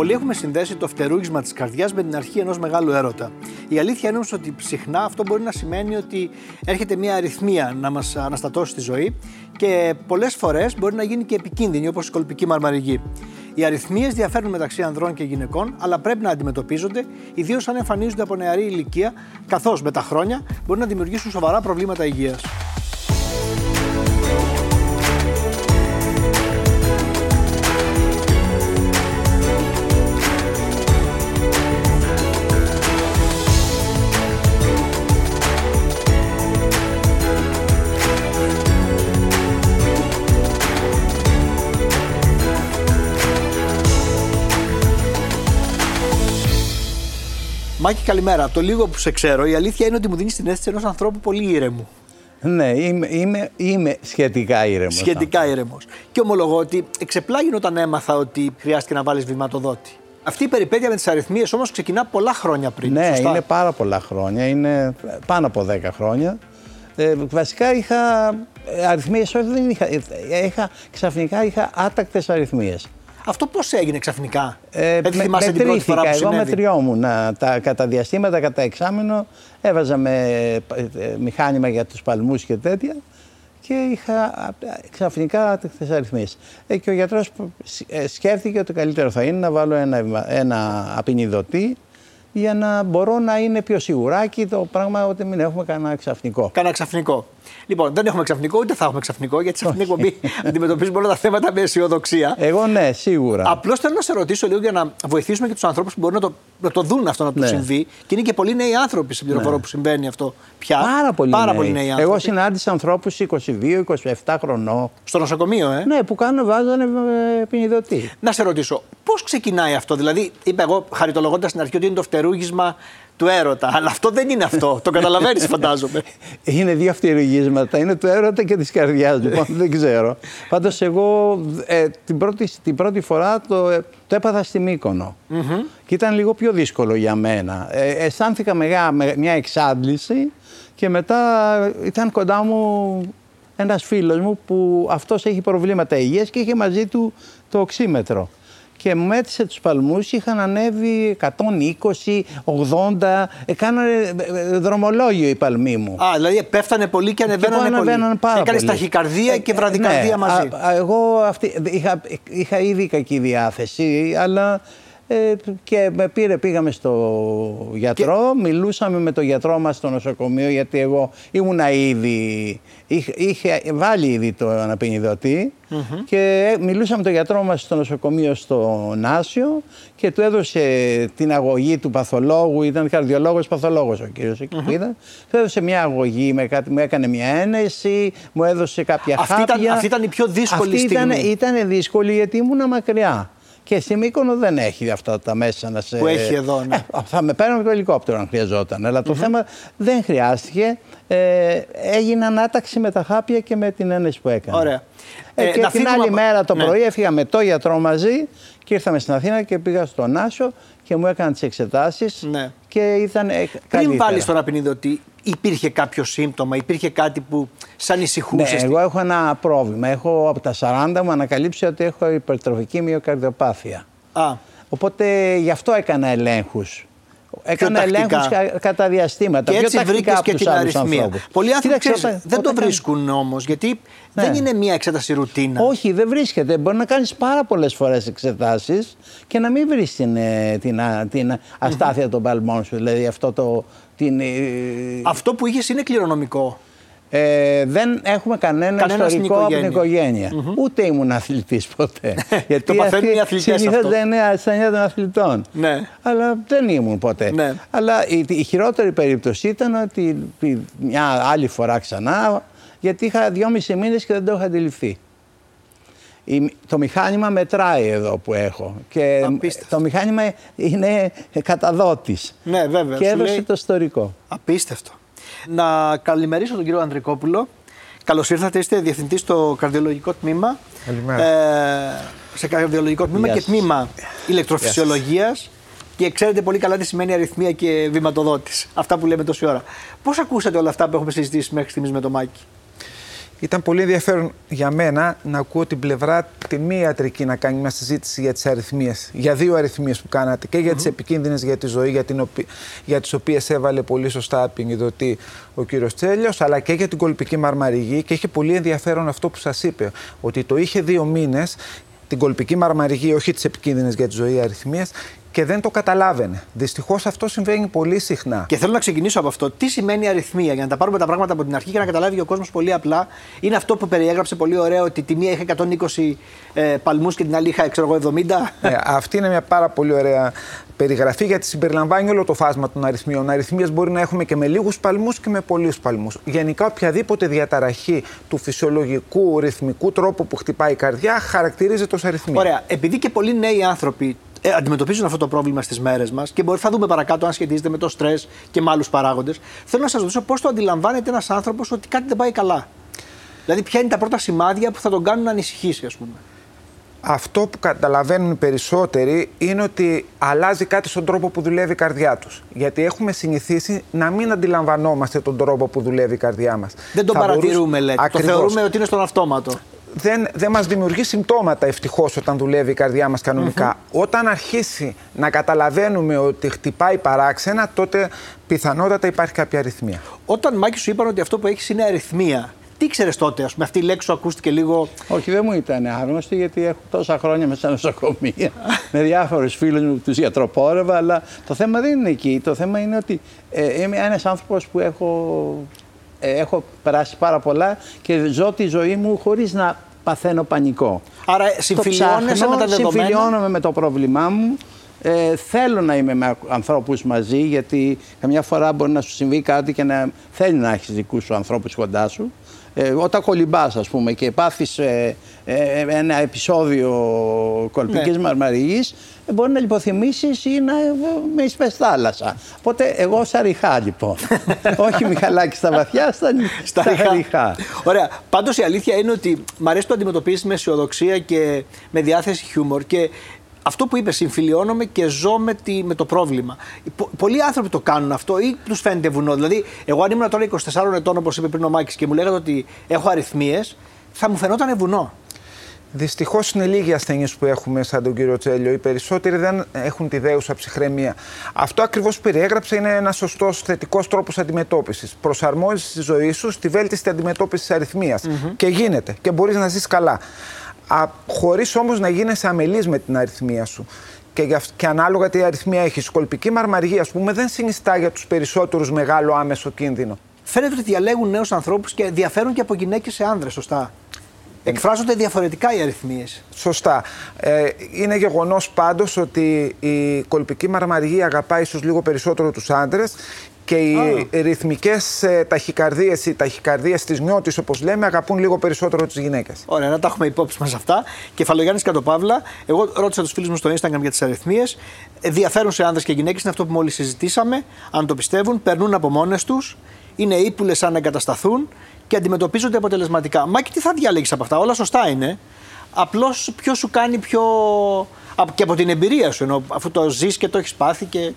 Πολλοί έχουμε συνδέσει το φτερούγισμα της καρδιάς με την αρχή ενός μεγάλου έρωτα. Η αλήθεια είναι όμως ότι συχνά αυτό μπορεί να σημαίνει ότι έρχεται μια αριθμία να μας αναστατώσει τη ζωή και πολλές φορές μπορεί να γίνει και επικίνδυνη, όπως η σκολπική μαρμαριγή. Οι αριθμίες διαφέρουν μεταξύ ανδρών και γυναικών, αλλά πρέπει να αντιμετωπίζονται, ιδίως αν εμφανίζονται από νεαρή ηλικία, καθώς με τα χρόνια μπορεί να δημιουργήσουν σοβαρά προβλήματα υγείας. Μάκη, καλημέρα. Από το λίγο που σε ξέρω, η αλήθεια είναι ότι μου δίνεις την αίσθηση ενός ανθρώπου πολύ ήρεμου. Ναι, είμαι, είμαι, είμαι σχετικά ήρεμος. Σχετικά ήρεμος. Και ομολογώ ότι εξεπλάγει όταν έμαθα ότι χρειάστηκε να βάλεις βηματοδότη. Αυτή η περιπέτεια με τις αριθμίες όμως ξεκινά πολλά χρόνια πριν. Ναι, σωστά; είναι πάρα πολλά χρόνια. Είναι πάνω από 10 χρόνια. Ε, βασικά είχα ε, αριθμίες, όχι δεν είχα, ε, είχα, ξαφνικά είχα άτακτες αριθμίες. Αυτό πώς έγινε ξαφνικά; Ε, Δεν θυμάσαι την πρώτη φορά που εγώ συνέβη; μετριόμουν. Τα, κατά διαστήματα, κατά εξάμεινο, έβαζα με ε, μηχάνημα για τους παλμούς και τέτοια και είχα α, ξαφνικά τις αριθμίες. Ε, και ο γιατρός ε, σκέφτηκε ότι καλύτερο θα είναι να βάλω ένα, ένα απεινιδωτή για να μπορώ να είναι πιο σιγουράκι το πράγμα ότι μην έχουμε κανένα ξαφνικό. Κάνα ξαφνικό. Λοιπόν, δεν έχουμε ξαφνικό, ούτε θα έχουμε ξαφνικό, γιατί σε αυτήν την εκπομπή αντιμετωπίζουμε όλα τα θέματα με αισιοδοξία. Εγώ ναι, σίγουρα. Απλώς θέλω να σε ρωτήσω λίγο για να βοηθήσουμε και τους ανθρώπους που μπορεί να το, να το δουν αυτό να του Ναι. συμβεί. Και είναι και πολλοί νέοι άνθρωποι σε πληροφορώ που συμβαίνει αυτό πια. Πάρα πολύ Πάρα νέοι. πολλοί νέοι άνθρωποι. Εγώ συνάντησα ανθρώπους 22-27 χρονών. Στο νοσοκομείο, ε; Ναι, που κάνουν, βάζανε ε, ποινιδωτή. Να σε ρωτήσω, πώς ξεκινάει αυτό. Δηλαδή, είπα εγώ χαριτολογώντας στην αρχή ότι είναι το φτερούγισμα του έρωτα. Αλλά αυτό δεν είναι αυτό. το καταλαβαίνεις, φαντάζομαι. Είναι δύο φτυριγίσματα. Είναι του έρωτα και της καρδιάς. Λοιπόν, δεν ξέρω. Πάντως, εγώ ε, την, πρώτη, την πρώτη φορά το, ε, το έπαθα στη μυκονο Και ήταν λίγο πιο δύσκολο για μένα. Ε, αισθάνθηκα μεγά, με, μια εξάντληση και μετά ήταν κοντά μου ένας φίλος μου που αυτός έχει προβλήματα υγείας και είχε μαζί του το οξύμετρο. Και μου μέτρησε τους παλμούς, είχαν ανέβει 120, 80, ε, κάνανε ε, ε, δρομολόγιο οι παλμοί μου. Α, δηλαδή πέφτανε πολύ και ανεβαίνανε, Και ανεβαίνανε πολύ. πάρα Έκανες πολύ. ταχυκαρδία Ε, και ε, βραδικαρδία ναι, μαζί. α, α, εγώ αυτή, είχα, είχα ήδη κακή διάθεση, αλλά ε, και με πήρε, πήγαμε στο γιατρό, μιλούσαμε με τον γιατρό μας στο νοσοκομείο, γιατί εγώ ήμουνα ήδη, είχε, είχε βάλει ήδη το αναπηνιδωτή και μιλούσαμε με τον γιατρό μας στο νοσοκομείο στο Νάσιο και του έδωσε την αγωγή του παθολόγου, ήταν καρδιολόγος παθολόγος ο κύριος εκεί που ήταν, του έδωσε μια αγωγή, με κάτι, μου έκανε μια ένεση, μου έδωσε κάποια Αυτή ήταν- χάπια. αυτή ήταν η πιο δύσκολη Αυτή ήταν, στιγμή. ήταν δύσκολη γιατί ήμουνα μακριά. Και στη Μύκονο δεν έχει αυτά τα μέσα να σε. Που έχει εδώ, ναι. Ε, θα με παίρνω με το ελικόπτερο αν χρειαζόταν. Αλλά το θέμα δεν χρειάστηκε. Ε, έγινε ανάταξη με τα χάπια και με την ένεση που έκανα. Ωραία. Ε, Ε, και να την φύγουμε άλλη από- μέρα το Ναι. πρωί έφυγα με το γιατρό μαζί και ήρθαμε στην Αθήνα και πήγα στο Νάσο και μου έκαναν τις εξετάσεις. Ναι. Και ήταν. ε, Πριν καλύτερα. βάλεις τον απεινιδωτή, υπήρχε κάποιο σύμπτωμα, υπήρχε κάτι που σε Ναι, ανησυχούσε. εγώ έχω ένα πρόβλημα. Έχω από τα 40 μου ανακαλύψει ότι έχω υπερτροφική μυοκαρδιοπάθεια. Α, Οπότε γι' αυτό έκανα ελέγχους. Έκανα τακτικά. ελέγχους κατά διαστήματα. και πιο έτσι τακτικά βρήκες από και τους την άλλους αριθμία. ανθρώπους. Πολλοί άνθρωποι Κοίταξε, ξέρεις, όταν- δεν το όταν κάνεις- βρίσκουν όμως, γιατί Ναι. δεν είναι μια εξέταση ρουτίνα. Όχι, δεν βρίσκεται. Μπορεί να κάνεις πάρα πολλές φορές εξετάσεις και να μην βρεις την, ε, την, α- την αστάθεια των παλμών σου. Δηλαδή αυτό το. Την, ε, Αυτό που είχες είναι κληρονομικό. Ε, δεν έχουμε κανένα Κανένας στην ιστορικό από την οικογένεια. οικογένεια. Ούτε ήμουν αθλητής ποτέ. Το παθαίνουν οι αθλητές συνήθως αυτό. δεν είναι ασθενεία των αθλητών. Ναι. Αλλά δεν ήμουν ποτέ. Ναι. Αλλά η, η χειρότερη περίπτωση ήταν ότι η- μια άλλη φορά ξανά, γιατί είχα δυόμιση μήνες και δεν το είχα αντιληφθεί. Η- το μηχάνημα μετράει εδώ που έχω. Και Απίστευτο. το μηχάνημα είναι καταδότης. Ναι, βέβαια. Και σου έδωσε λέει- το ιστορικό. Απίστευτο. Να καλημερίσω τον κύριο Ανδρικόπουλο. Καλώς ήρθατε. Είστε διευθυντής στο καρδιολογικό τμήμα. Καλημέρα. Ε, σε καρδιολογικό τμήμα Γεια και σας. τμήμα ηλεκτροφυσιολογίας. Και ξέρετε πολύ καλά τι σημαίνει αριθμία και βηματοδότη. Αυτά που λέμε τόση ώρα. Πώς ακούσατε όλα αυτά που έχουμε συζητήσει μέχρι στιγμής με το Μάκη; Ήταν πολύ ενδιαφέρον για μένα να ακούω την πλευρά τη μη ιατρική να κάνει μια συζήτηση για τις αριθμίες. Για δύο αριθμίες που κάνατε και για τις επικίνδυνες για τη ζωή, για, την οπι... για τις οποίες έβαλε πολύ σωστά επικοινωνητή ο κύριος Τσέλιος, αλλά και για την κολπική μαρμαριγή και είχε πολύ ενδιαφέρον αυτό που σας είπε, ότι το είχε δύο μήνες την κολπική μαρμαριγή, όχι τις επικίνδυνες για τη ζωή αριθμίες και δεν το καταλάβαινε. Δυστυχώς αυτό συμβαίνει πολύ συχνά. Και θέλω να ξεκινήσω από αυτό. Τι σημαίνει αριθμία, για να τα πάρουμε τα πράγματα από την αρχή και να καταλάβει ο κόσμος πολύ απλά. Είναι αυτό που περιέγραψε πολύ ωραίο ότι τη μία είχε 120 ε, παλμούς και την άλλη είχα, ξέρω εγώ, 70. Ε, αυτή είναι μια πάρα πολύ ωραία περιγραφή γιατί συμπεριλαμβάνει όλο το φάσμα των αριθμίων. Αριθμίες μπορεί να έχουμε και με λίγους παλμούς και με πολλούς παλμούς. Γενικά, οποιαδήποτε διαταραχή του φυσιολογικού ρυθμικού τρόπου που χτυπάει η καρδιά χαρακτηρίζεται ως αριθμία. Ωραία. Επειδή και πολλοί νέοι άνθρωποι ε, αντιμετωπίζουν αυτό το πρόβλημα στις μέρες μας και μπορεί, θα δούμε παρακάτω αν σχετίζεται με το στρες και με άλλους παράγοντες, θέλω να σας ρωτήσω πώς το αντιλαμβάνεται ένας άνθρωπος ότι κάτι δεν πάει καλά. Δηλαδή, ποια είναι τα πρώτα σημάδια που θα τον κάνουν να ανησυχήσει, ας πούμε. Αυτό που καταλαβαίνουν οι περισσότεροι είναι ότι αλλάζει κάτι στον τρόπο που δουλεύει η καρδιά τους. Γιατί έχουμε συνηθίσει να μην αντιλαμβανόμαστε τον τρόπο που δουλεύει η καρδιά μας. Δεν τον Θα παρατηρούμε, μπορούσε- λέτε. Το Ακριβώς. θεωρούμε ότι είναι στον αυτόματο. Δεν, δεν μας δημιουργεί συμπτώματα ευτυχώς όταν δουλεύει η καρδιά μας κανονικα Όταν αρχίσει να καταλαβαίνουμε ότι χτυπάει παράξενα, τότε πιθανότατα υπάρχει κάποια αριθμία. Όταν Μάκη σου είπαν ότι αυτό που έχεις είναι αριθμία, τι ξέρεις τότε, ας πούμε, αυτή η λέξη σου ακούστηκε λίγο; Όχι, δεν μου ήταν άγνωστη γιατί έχω τόσα χρόνια μέσα στα νοσοκομεία με διάφορους φίλους μου τους γιατροπόρευα. Αλλά το θέμα δεν είναι εκεί. Το θέμα είναι ότι ε, είμαι ένας άνθρωπος που έχω, ε, έχω περάσει πάρα πολλά και ζω τη ζωή μου χωρίς να παθαίνω πανικό. Άρα Το συμφιλιώνεσαι ψάχνω, με τα δεδομένα; Συμφιλιώνομαι με το πρόβλημά μου. Ε, θέλω να είμαι με ανθρώπους μαζί γιατί καμιά φορά μπορεί να σου συμβεί κάτι και να θέλει να έχεις δικούς σου ανθρώπους κοντά σου. Ε, όταν κολυμπάς ας πούμε και πάθεις ε, ε, ένα επεισόδιο κολπικής Ναι. μαρμαριγής ε, μπορεί να λιποθυμήσεις ή να ε, με εισπες θάλασσα. Οπότε εγώ στα ριχά λοιπόν. Όχι Μιχαλάκη στα βαθιά, στα, Στα ριχά. Ωραία. Πάντως η αλήθεια είναι ότι μ' αρέσει το αντιμετωπίσει με αισιοδοξία και με διάθεση χιούμορ. Και αυτό που είπες, συμφιλιώνομαι και ζω με, τη, με το πρόβλημα. Πο- πολλοί άνθρωποι το κάνουν αυτό ή τους φαίνεται βουνό. Δηλαδή, εγώ αν ήμουν τώρα 24 ετών, όπως είπε πριν ο Μάκης, και μου λέγατε ότι έχω αριθμίες, θα μου φαινόταν βουνό. Δυστυχώς είναι λίγοι ασθενείς που έχουμε σαν τον κύριο Τσέλιο. Οι περισσότεροι δεν έχουν τη δέουσα ψυχραιμία. Αυτό ακριβώς που περιέγραψε είναι ένας σωστός θετικός τρόπος αντιμετώπισης. Προσαρμόζεις τη ζωή σου στη βέλτιστη αντιμετώπιση της αριθμίας. Και γίνεται και μπορείς να ζεις καλά. Χωρίς όμως να γίνεσαι αμελής με την αριθμία σου. Και, για αυ- και ανάλογα τι αριθμία έχεις. Η κολπική μαρμαργή, ας πούμε, δεν συνιστά για τους περισσότερους μεγάλο άμεσο κίνδυνο. Φαίνεται ότι διαλέγουν νέους ανθρώπους και διαφέρουν και από γυναίκες σε άνδρες, σωστά; Εκφράζονται διαφορετικά οι αριθμίες. Σωστά. Ε, είναι γεγονός πάντως ότι η κολπική μαρμαργή αγαπάει ίσω λίγο περισσότερο τους άντρες και οι ρυθμικές ταχυκαρδίες, οι ταχυκαρδίες της νιώτης, όπως λέμε, αγαπούν λίγο περισσότερο τις γυναίκες. Ωραία, να τα έχουμε υπόψη μας αυτά. Κεφαλογιάννης Κατοπαύλα. Εγώ ρώτησα τους φίλους μου στο Instagram για τις αριθμίες. Διαφέρουν σε άνδρες και γυναίκες, είναι αυτό που μόλις συζητήσαμε. Αν το πιστεύουν, περνούν από μόνες τους, είναι ύπουλες αν εγκατασταθούν και αντιμετωπίζονται αποτελεσματικά. Μάκη, τι θα διαλέγει από αυτά, όλα σωστά είναι. Απλώς ποιος σου κάνει πιο. απ- και από την εμπειρία σου, ενώ αφού το ζεις και το έχεις πάθει και.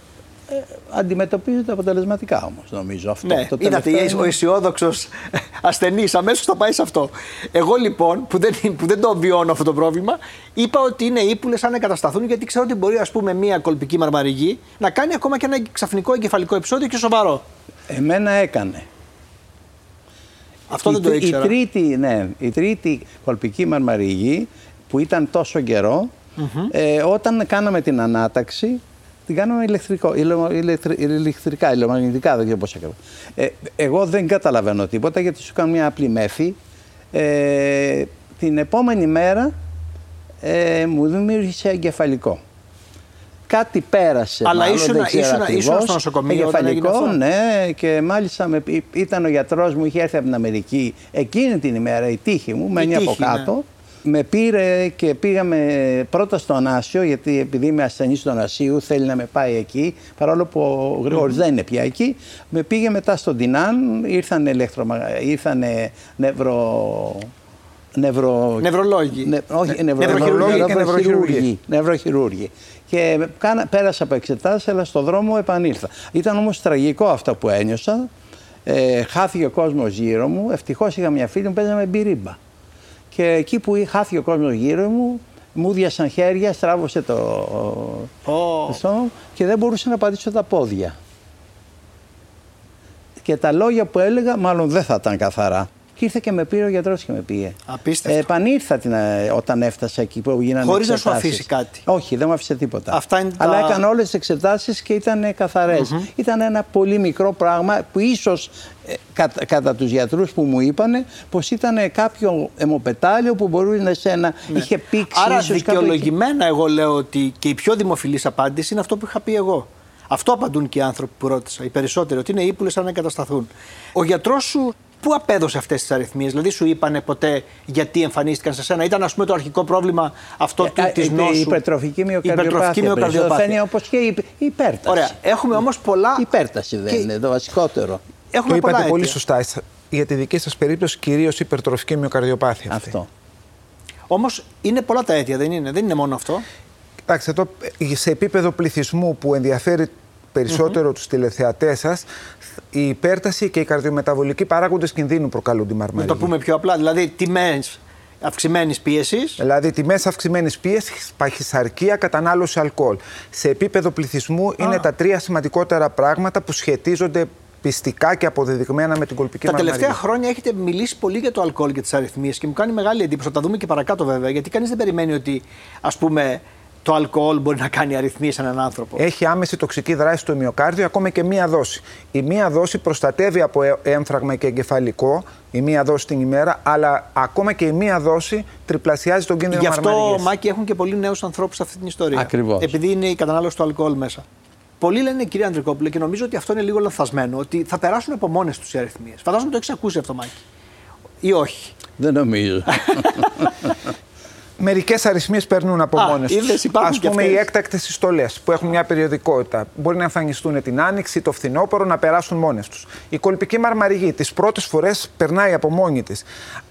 Αντιμετωπίζεται αποτελεσματικά όμως νομίζω αυτό. Ναι, το είδατε, τελευταίο ο είναι- αισιόδοξος ασθενής αμέσως θα πάει σε αυτό. Εγώ λοιπόν, που δεν, που δεν το βιώνω αυτό το πρόβλημα, είπα ότι είναι ύπουλες αν εγκατασταθούν, γιατί ξέρω ότι μπορεί, ας πούμε, μία κολπική μαρμαριγή να κάνει ακόμα και ένα ξαφνικό εγκεφαλικό επεισόδιο και σοβαρό. Εμένα έκανε. Αυτό η, δεν το τρί- ήξερα. Η τρίτη, ναι, η τρίτη κολπική μαρμαριγή που ήταν τόσο καιρό, ε, όταν κάναμε την ανάταξη, την κάναμε ηλεκτρικό, ηλε- ηλεκτρι- ηλεκτρικά, ηλεκτρομαγνητικά, δεν ξέρω πώς έκανα. Ε, εγώ δεν καταλαβαίνω τίποτα γιατί σου κάνω μια απλή μέθη. Ε, την επόμενη μέρα ε, μου δημιούργησε εγκεφαλικό. Κάτι πέρασε. Αλλά μάλλον, ήσουν- δεν ξέρω ήσουν- ακριβώς. ήσουν στο νοσοκομείο όταν έγινε Εγκεφαλικό, αυτό; ναι, και μάλιστα με, ήταν ο γιατρός μου, είχε έρθει από την Αμερική εκείνη την ημέρα, η τύχη μου, μένει από τύχη, ναι. κάτω. με πήρε και πήγαμε πρώτα στον Άσιο, γιατί επειδή είμαι ασθενής στον Ασίου, θέλει να με πάει εκεί, παρόλο που ο γρηγορης δεν είναι πια εκεί. Με πήγε μετά στον Τινάν, ήρθαν, ηλεκτρομαγα... ήρθαν νευρο... Νευρο... Νευρολόγοι. Ναι, όχι, νευρο... Νευροχειρουργοί και νευροχειρουργοί. Νευροχειρούργοι. Και κάνα, πέρασα από εξετάσεις, αλλά στον δρόμο επανήλθα. Ήταν όμως τραγικό αυτό που ένιωσα. Ε, χάθηκε ο κόσμος γύρω μου. Ευτυχώς είχα μια φίλη μου, παίζαμε μπυρίμπα. Και εκεί που χάθηκε ο κόσμος γύρω μου, μου διασαν χέρια, στράβωσε το, Ω. το στόμα μου και δεν μπορούσα να πατήσω τα πόδια. Και τα λόγια που έλεγα μάλλον δεν θα ήταν καθαρά. Και ήρθε και με πήρε ο γιατρός και με πήγε. Απίστευτο. Ε, επανήλθα την, ε, όταν έφτασα εκεί που γίνανε Χωρίς να σου εξετάσεις. αφήσει κάτι. Όχι, δεν μου άφησε τίποτα. Αυτά είναι Αλλά τα- έκανε όλες τις εξετάσεις και ήταν καθαρές. Ήταν ένα πολύ μικρό πράγμα που ίσως κατά, κατά τους γιατρούς που μου είπανε πως ήταν κάποιο αιμοπετάλιο που μπορούσε να σε ένα. είχε πήξει. Ναι. Άρα ίσως κάπου εκεί. δικαιολογημένα εγώ λέω ότι και η πιο δημοφιλής απάντηση είναι αυτό που είχα πει εγώ. Αυτό απαντούν και οι άνθρωποι που ρώτησα, οι περισσότεροι, ότι είναι ύπουλες αν εγκατασταθούν. Ο γιατρός σου πού απέδωσε αυτές τις αριθμίες, δηλαδή σου είπανε ποτέ γιατί εμφανίστηκαν σε σένα, ήταν ας πούμε το αρχικό πρόβλημα αυτό του, Ε, της ε, νόσου; Η υπερτροφική μυοκαρδιοπάθεια. υπερτροφική μυοκαρδιοπάθεια. Όπως και η η υπέρταση. Ωραία. Έχουμε όμως πολλά. Η υπέρταση δεν και είναι το βασικότερο. Έχουμε Το πολλά είπατε πολύ αίτια. σωστά. Για τη δική σας περίπτωση, κυρίως υπερτροφική μυοκαρδιοπάθεια. αυτή. Αυτό. Όμως είναι πολλά τα αίτια, δεν είναι; Δεν είναι μόνο αυτό; Κοιτάξτε, εδώ σε επίπεδο πληθυσμού που ενδιαφέρει περισσότερο τους τηλεθεατές σας, η υπέρταση και οι καρδιομεταβολικοί παράγοντες κινδύνου προκαλούν τη Να μαρμαρίγη. το πούμε πιο απλά. Δηλαδή τιμές αυξημένης πίεσης. Δηλαδή, τιμές αυξημένης πίεσης, παχυσαρκία, κατανάλωση αλκοόλ. Σε επίπεδο πληθυσμού είναι τα τρία σημαντικότερα πράγματα που σχετίζονται πιστικά και αποδεδειγμένα με την κολπική Τα μαρμαρίγη. τελευταία χρόνια έχετε μιλήσει πολύ για το αλκοόλ και τις αριθμίε και μου κάνει μεγάλη εντύπωση. Θα τα δούμε και παρακάτω βέβαια, γιατί κανείς δεν περιμένει ότι ας πούμε το αλκοόλ μπορεί να κάνει αριθμίε σε έναν άνθρωπο. Έχει άμεση τοξική δράση στο μυοκάρδιο, ακόμα και μία δόση. Η μία δόση προστατεύει από ε- έμφραγμα και εγκεφαλικό, η μία δόση την ημέρα, αλλά ακόμα και η μία δόση τριπλασιάζει τον κίνδυνο Γι' αυτό, μαρμαριγής. Μάκη, έχουν και πολλοί νέους ανθρώπους σε αυτή την ιστορία. Ακριβώς. Επειδή είναι η κατανάλωση του αλκοόλ μέσα. Πολλοί λένε, κύριε Ανδρικόπουλε, και νομίζω ότι αυτό είναι λίγο λανθασμένο, ότι θα περάσουν από μόνες τους οι αριθμίε. Φαντάζομαι το έχεις ακούσει αυτό, Μάκη. Ή όχι. Δεν νομίζω. Μερικές αριθμίες περνούν από Α, μόνες τους. είδες, υπάρχουν Α και πούμε, αυτές. οι έκτακτες συστολές που έχουν μια περιοδικότητα. Μπορεί να εμφανιστούν την άνοιξη, το φθινόπωρο, να περάσουν μόνες τους. Η κολπική μαρμαριγή τις πρώτες φορές περνάει από μόνη της.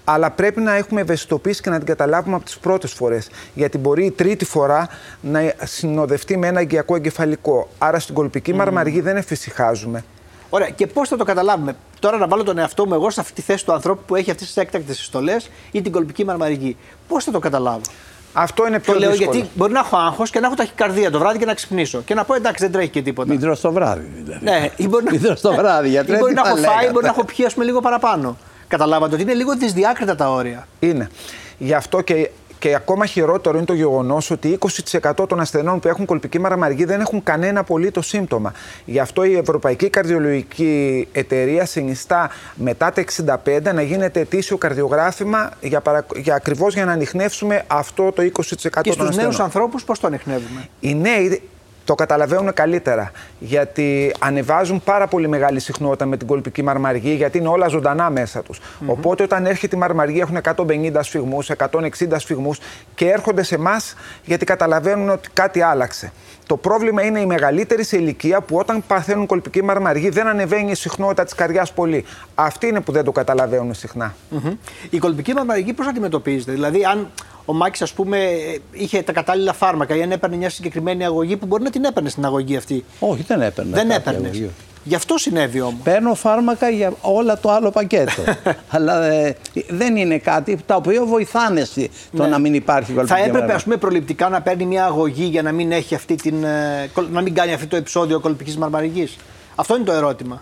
Αλλά πρέπει να έχουμε ευαισθητοποιήσει και να την καταλάβουμε από τις πρώτες φορές. Γιατί μπορεί η τρίτη φορά να συνοδευτεί με ένα εγκυακό εγκεφαλικό. Άρα στην κολπική μαρμαριγή δεν εφησυχάζουμε. Ωραία, και πώς θα το καταλάβουμε; Τώρα να βάλω τον εαυτό μου εγώ σε αυτή τη θέση του ανθρώπου που έχει αυτές τις έκτακτες συστολέ ή την κολπική μαρμαρική. Πώς θα το καταλάβω; Αυτό είναι πιο Το λέω δύσκολο. γιατί μπορεί να έχω άγχος και να έχω ταχυκαρδία το βράδυ και να ξυπνήσω. Και να πω εντάξει, δεν τρέχει και τίποτα. Μην τρως το βράδυ δηλαδή. Ναι, ή μπορεί να, Μην τρως το βράδυ, γιατρέ, ή μπορεί τι να θα έχω φάει, λέγατε. μπορεί να έχω πιει ας πούμε, λίγο παραπάνω. Καταλάβατε ότι είναι λίγο δυσδιάκριτα τα όρια. Είναι. Γι' αυτό και, και ακόμα χειρότερο είναι το γεγονός ότι 20% των ασθενών που έχουν κολπική μαραμαργή δεν έχουν κανένα απολύτω σύμπτωμα. Γι' αυτό η Ευρωπαϊκή Καρδιολογική Εταιρεία συνιστά μετά τα 65 να γίνεται ετήσιο καρδιογράφημα για, παρα... για ακριβώς για να ανοιχνεύσουμε αυτό το 20% Και των στους ασθενών. νέου ανθρώπους πώς το ανοιχνεύουμε; Οι νέοι το καταλαβαίνουν καλύτερα. Γιατί ανεβάζουν πάρα πολύ μεγάλη συχνότητα με την κολπική μαρμαργή, γιατί είναι όλα ζωντανά μέσα τους. Οπότε, όταν έρχεται η μαρμαργή, έχουν 150 σφιγμούς, 160 σφιγμούς και έρχονται σε εμάς γιατί καταλαβαίνουν ότι κάτι άλλαξε. Το πρόβλημα είναι οι μεγαλύτεροι σε ηλικία που όταν παθαίνουν κολπική μαρμαργή δεν ανεβαίνει η συχνότητα της καρδιάς πολύ. Αυτοί είναι που δεν το καταλαβαίνουν συχνά. Μμμ. Η κολπική μαρμαρική πώς αντιμετωπίζεται; Δηλαδή, αν ο Μάκης, ας πούμε, είχε τα κατάλληλα φάρμακα ή αν έπαιρνε μια συγκεκριμένη αγωγή που μπορεί να την έπαιρνε στην αγωγή αυτή. Όχι, δεν έπαιρνα. δεν κάποια έπαιρνες. αγωγή. Γι' αυτό συνέβη όμως. Παίρνω φάρμακα για όλα το άλλο πακέτο. Αλλά ε, δεν είναι κάτι τα οποία βοηθάνε στη- το Ναι. να μην υπάρχει κολπική Θα έπρεπε, μαρμαργή. ας πούμε, προληπτικά να παίρνει μια αγωγή για να μην, έχει αυτή την, ε, κολ- να μην κάνει αυτό το επεισόδιο κολπικής μαρμαρικής. Αυτό είναι το ερώτημα.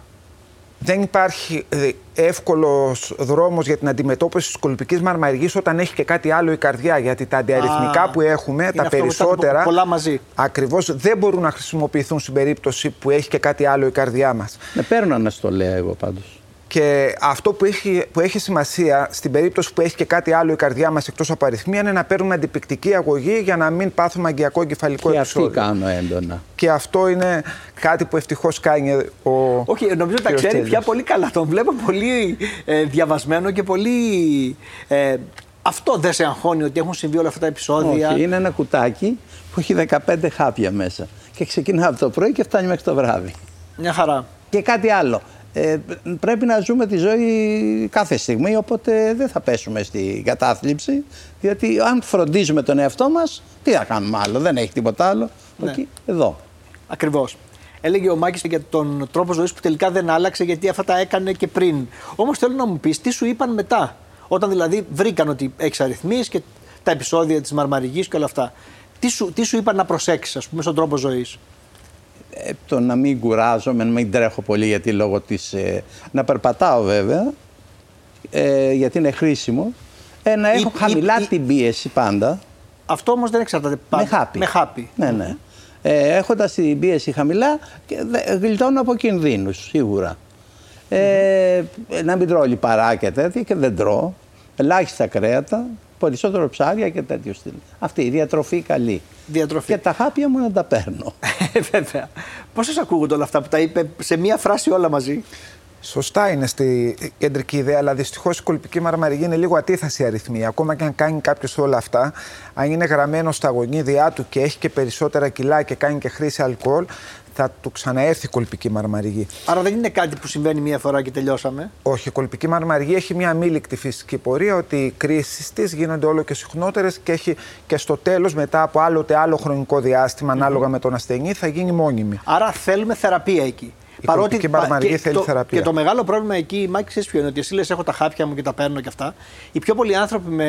Δεν υπάρχει ε, εύκολος δρόμος για την αντιμετώπιση της κολπικής μαρμαριγής όταν έχει και κάτι άλλο η καρδιά. Γιατί τα αντιαριθμικά Α, που έχουμε, είναι τα αυτό που ήταν περισσότερα, πολλά μαζί. ακριβώς δεν μπορούν να χρησιμοποιηθούν στην περίπτωση που έχει και κάτι άλλο η καρδιά μας. Ναι, παίρνω αναστολέα εγώ πάντως. Και αυτό που έχει, που έχει σημασία στην περίπτωση που έχει και κάτι άλλο η καρδιά μας εκτός από αριθμία είναι να παίρνουμε αντιπικτική αγωγή για να μην πάθουμε αγκιακό εγκεφαλικό Και αυτή επεισόδιο. κάνω έντονα. Και αυτό είναι κάτι που ευτυχώς κάνει ο Όχι, νομίζω τα κύριος ξέρει Τέλειος. πια πολύ καλά. Τον βλέπω πολύ ε, διαβασμένο και πολύ ε, Αυτό δεν σε αγχώνει ότι έχουν συμβεί όλα αυτά τα επεισόδια; Όχι, είναι ένα κουτάκι που έχει 15 χάπια μέσα. Και ξεκινά από το πρωί και φτάνει μέχρι το βράδυ. Μια χαρά. Και κάτι άλλο. Ε, πρέπει να ζούμε τη ζωή κάθε στιγμή, οπότε δεν θα πέσουμε στην κατάθλιψη. Διότι αν φροντίζουμε τον εαυτό μας, τι θα κάνουμε άλλο, δεν έχει τίποτα άλλο. Ναι. Εκεί, εδώ. Ακριβώς. Έλεγε ο Μάκης για τον τρόπο ζωής που τελικά δεν άλλαξε γιατί αυτά τα έκανε και πριν. Όμως θέλω να μου πεις τι σου είπαν μετά. Όταν δηλαδή βρήκαν ότι έχεις αριθμίες και τα επεισόδια της Μαρμαριγής και όλα αυτά. Τι σου, τι σου είπαν να προσέξεις, ας πούμε, στον τρόπο ζωής; Ε, το να μην κουράζομαι, να μην τρέχω πολύ γιατί λόγω της... Ε, να περπατάω βέβαια, ε, γιατί είναι χρήσιμο. Ε, να έχω Ή- χαμηλά ή- την πίεση πάντα. Αυτό όμως δεν εξαρτάται πάντα. Με χάπι. Με χάπι. Ναι, ναι. Ε, Έχοντας την πίεση χαμηλά, και δε- γλιτώνω από κινδύνους σίγουρα. Ε, Να μην τρώω λιπαρά και τέτοια και δεν τρώω. Ελάχιστα κρέατα, περισσότερο ψάρια και τέτοιο στυλ. Αυτή η διατροφή καλή. Διατροφή. Και τα χάπια μου να τα παίρνω. Βέβαια. Πώς σας ακούγονται όλα αυτά που τα είπε σε μία φράση όλα μαζί; Σωστά είναι στη κεντρική ιδέα, αλλά δυστυχώς η κολπική μαρμαριγή είναι λίγο ατίθαση αριθμή. Ακόμα και αν κάνει κάποιος όλα αυτά, αν είναι γραμμένο στα γονίδια του και έχει και περισσότερα κιλά και κάνει και χρήση αλκοόλ, θα του ξαναέρθει η κολπική μαρμαριγή. Άρα δεν είναι κάτι που συμβαίνει μία φορά και τελειώσαμε; Όχι, η κολπική μαρμαριγή έχει μια αμήλικτη φυσική πορεία ότι οι κρίσεις της γίνονται όλο και συχνότερες και έχει και στο τέλος, μετά από άλλοτε άλλο χρονικό διάστημα, ανάλογα με τον ασθενή, θα γίνει μόνιμη. Άρα θέλουμε θεραπεία εκεί. Η κολπική μαρμαριγή και θέλει το, θεραπεία. Και το μεγάλο πρόβλημα εκεί, Μάκης, ξέρει ποιο είναι, ότι εσύ λες έχω τα χάπια μου και τα παίρνω και αυτά. Οι πιο πολλοί άνθρωποι με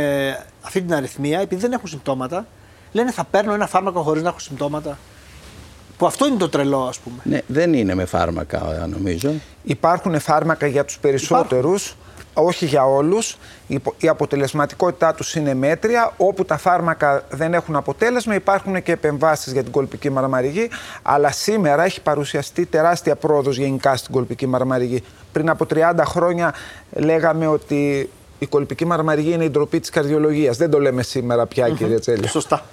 αυτή την αριθμία, επειδή δεν έχουν συμπτώματα, λένε θα παίρνω ένα φάρμακο χωρίς να έχω συμπτώματα. Που αυτό είναι το τρελό, ας πούμε. ναι, δεν είναι με φάρμακα νομίζω. Υπάρχουν φάρμακα για τους περισσότερους, όχι για όλους. Η πο- Η αποτελεσματικότητά τους είναι μέτρια. Όπου τα φάρμακα δεν έχουν αποτέλεσμα υπάρχουν και επεμβάσεις για την κολπική μαρμαριγή. Αλλά σήμερα έχει παρουσιαστεί τεράστια πρόοδος γενικά στην κολπική μαρμαριγή. Πριν από 30 χρόνια λέγαμε ότι η κολπική μαρμαριγή είναι η ντροπή της καρδιολογίας. Δεν το λέμε σήμερα πια κύριε Τσέλιο. Σωστά.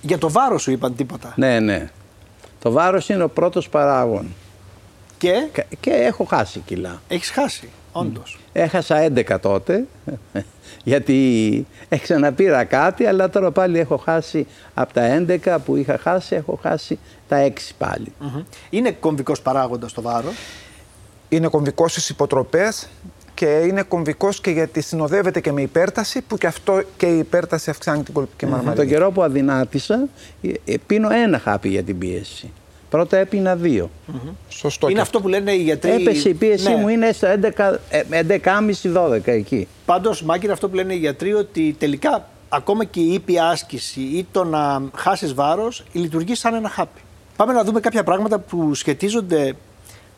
Για το βάρος σου είπαν τίποτα. Ναι, ναι. Το βάρος είναι ο πρώτος παράγων. Και; Και- Και έχω χάσει κιλά. έχεις χάσει, όντως. Έχασα 11 τότε, γιατί ξαναπήρα κάτι, αλλά τώρα πάλι έχω χάσει από τα 11 που είχα χάσει, έχω χάσει τα 6 πάλι. Είναι κομβικός παράγοντας το βάρος; είναι κομβικός στις υποτροπές και είναι κομβικός και γιατί συνοδεύεται και με υπέρταση που και αυτό και η υπέρταση αυξάνει την κολπική μαρμαριγή. Τον καιρό που αδυνάτησα, ε, ε, πίνω ένα χάπι για την πίεση. Πρώτα έπινα δύο. Σωστό. Είναι και αυτό που λένε οι γιατροί. Έπεσε η πίεσή Ναι. μου, είναι στο 11, ε, 11,5-12 εκεί. Πάντως, Μάκη, είναι αυτό που λένε οι γιατροί ότι τελικά ακόμα και η ήπια άσκηση ή το να χάσεις βάρος λειτουργεί σαν ένα χάπι. Πάμε να δούμε κάποια πράγματα που σχετίζονται